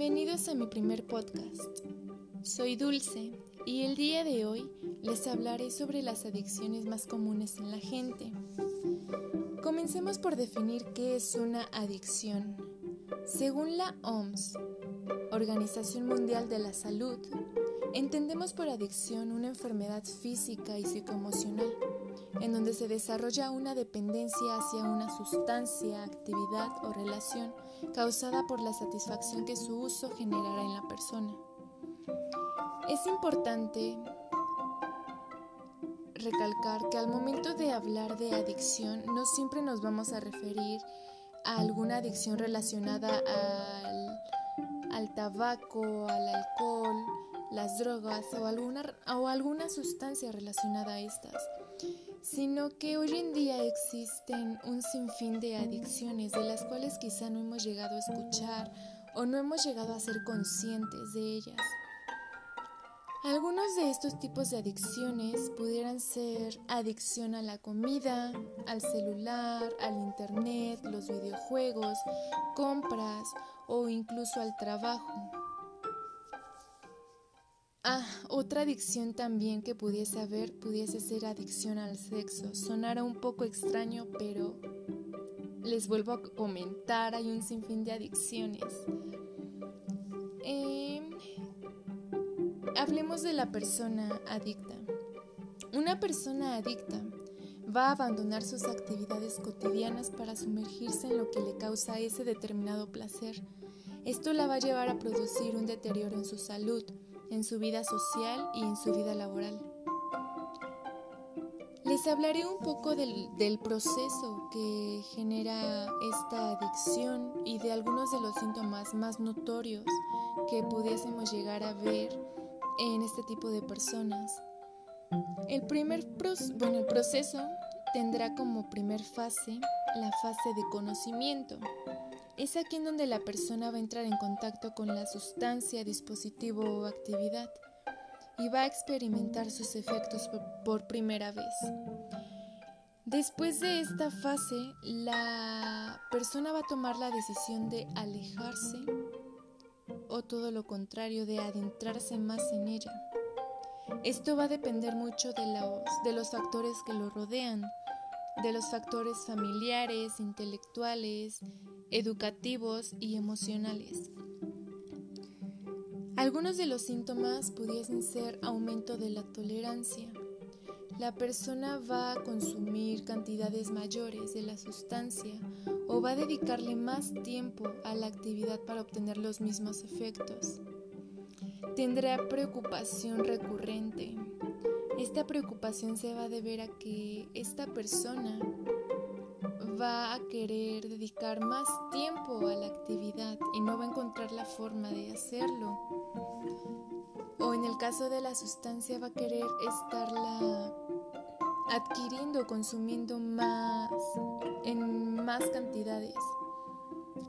Bienvenidos a mi primer podcast. Soy Dulce y el día de hoy les hablaré sobre las adicciones más comunes en la gente. Comencemos por definir qué es una adicción. Según la OMS, Organización Mundial de la Salud, entendemos por adicción una enfermedad física y psicoemocional en donde se desarrolla una dependencia hacia una sustancia, actividad o relación causada por la satisfacción que su uso generará en la persona. Es importante recalcar que al momento de hablar de adicción no siempre nos vamos a referir a alguna adicción relacionada al, tabaco, al alcohol, las drogas o alguna, o alguna sustancia relacionada a estas sino que hoy en día existen un sinfín de adicciones de las cuales quizá no hemos llegado a escuchar o no hemos llegado a ser conscientes de ellas. Algunos de estos tipos de adicciones pudieran ser adicción a la comida, al celular, al internet, los videojuegos, compras o incluso al trabajo. Ah, otra adicción también que pudiese haber pudiese ser adicción al sexo. Sonara un poco extraño, pero les vuelvo a comentar, hay un sinfín de adicciones. Em, hablemos de la persona adicta. Una persona adicta va a abandonar sus actividades cotidianas para sumergirse en lo que le causa ese determinado placer. Esto la va a llevar a producir un deterioro en su salud en su vida social y en su vida laboral. Les hablaré un poco del, proceso que genera esta adicción y de algunos de los síntomas más notorios que pudiésemos llegar a ver en este tipo de personas. El primer bueno, el proceso tendrá como primer fase la fase de conocimiento, es aquí en donde la persona va a entrar en contacto con la sustancia, dispositivo o actividad y va a experimentar sus efectos por primera vez. Después de esta fase, la persona va a tomar la decisión de alejarse o todo lo contrario, de adentrarse más en ella. Esto va a depender mucho de los, de los factores que lo rodean, de los factores familiares, intelectuales, educativos y emocionales. Algunos de los síntomas pudiesen ser aumento de la tolerancia. La persona va a consumir cantidades mayores de la sustancia o va a dedicarle más tiempo a la actividad para obtener los mismos efectos. Tendrá preocupación recurrente. Esta preocupación se va a deber a que esta persona va a querer dedicar más tiempo a la actividad y no va a encontrar la forma de hacerlo. O en el caso de la sustancia va a querer estarla adquiriendo, consumiendo más, en más cantidades.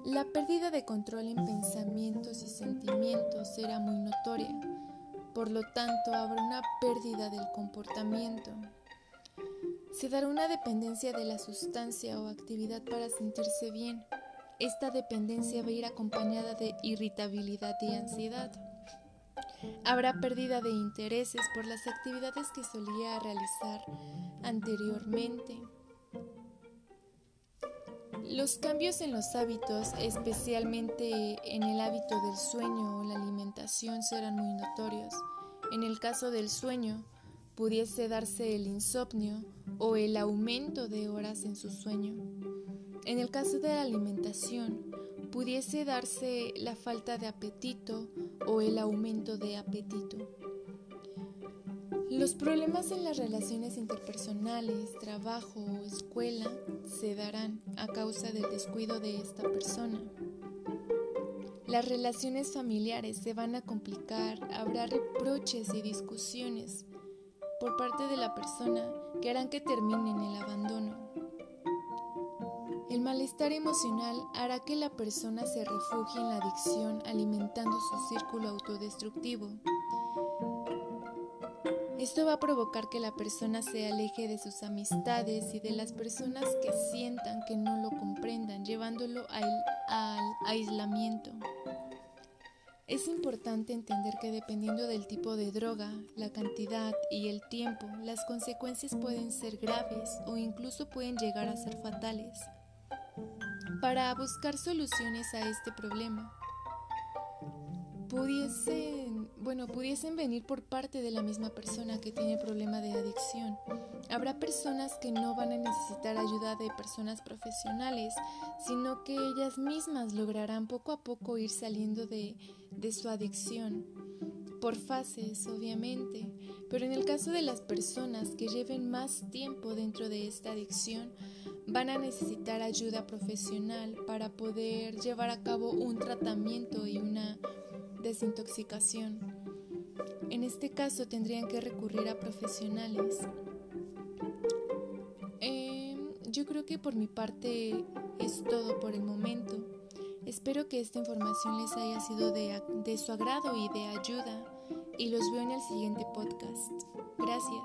La pérdida de control en pensamientos y sentimientos será muy notoria, por lo tanto habrá una pérdida del comportamiento. Se dará una dependencia de la sustancia o actividad para sentirse bien. Esta dependencia va a ir acompañada de irritabilidad y ansiedad. Habrá pérdida de intereses por las actividades que solía realizar anteriormente. Los cambios en los hábitos, especialmente en el hábito del sueño o la alimentación, serán muy notorios. En el caso del sueño, pudiese darse el insomnio o el aumento de horas en su sueño. En el caso de la alimentación, pudiese darse la falta de apetito o el aumento de apetito. Los problemas en las relaciones interpersonales, trabajo o escuela se darán a causa del descuido de esta persona. Las relaciones familiares se van a complicar, habrá reproches y discusiones por parte de la persona que harán que termine en el abandono. El malestar emocional hará que la persona se refugie en la adicción alimentando su círculo autodestructivo. Esto va a provocar que la persona se aleje de sus amistades y de las personas que sientan que no lo comprendan, llevándolo al, al aislamiento. Es importante entender que dependiendo del tipo de droga, la cantidad y el tiempo, las consecuencias pueden ser graves o incluso pueden llegar a ser fatales. Para buscar soluciones a este problema, pudiesen, bueno, pudiesen venir por parte de la misma persona que tiene problema de adicción. Habrá personas que no van a necesitar ayuda de personas profesionales, sino que ellas mismas lograrán poco a poco ir saliendo de, su adicción, por fases, obviamente, pero en el caso de las personas que lleven más tiempo dentro de esta adicción, van a necesitar ayuda profesional para poder llevar a cabo un tratamiento y una desintoxicación. En este caso tendrían que recurrir a profesionales. Yo creo que por mi parte es todo por el momento. Espero que esta información les haya sido de, de su agrado y de ayuda y los veo en el siguiente podcast. Gracias.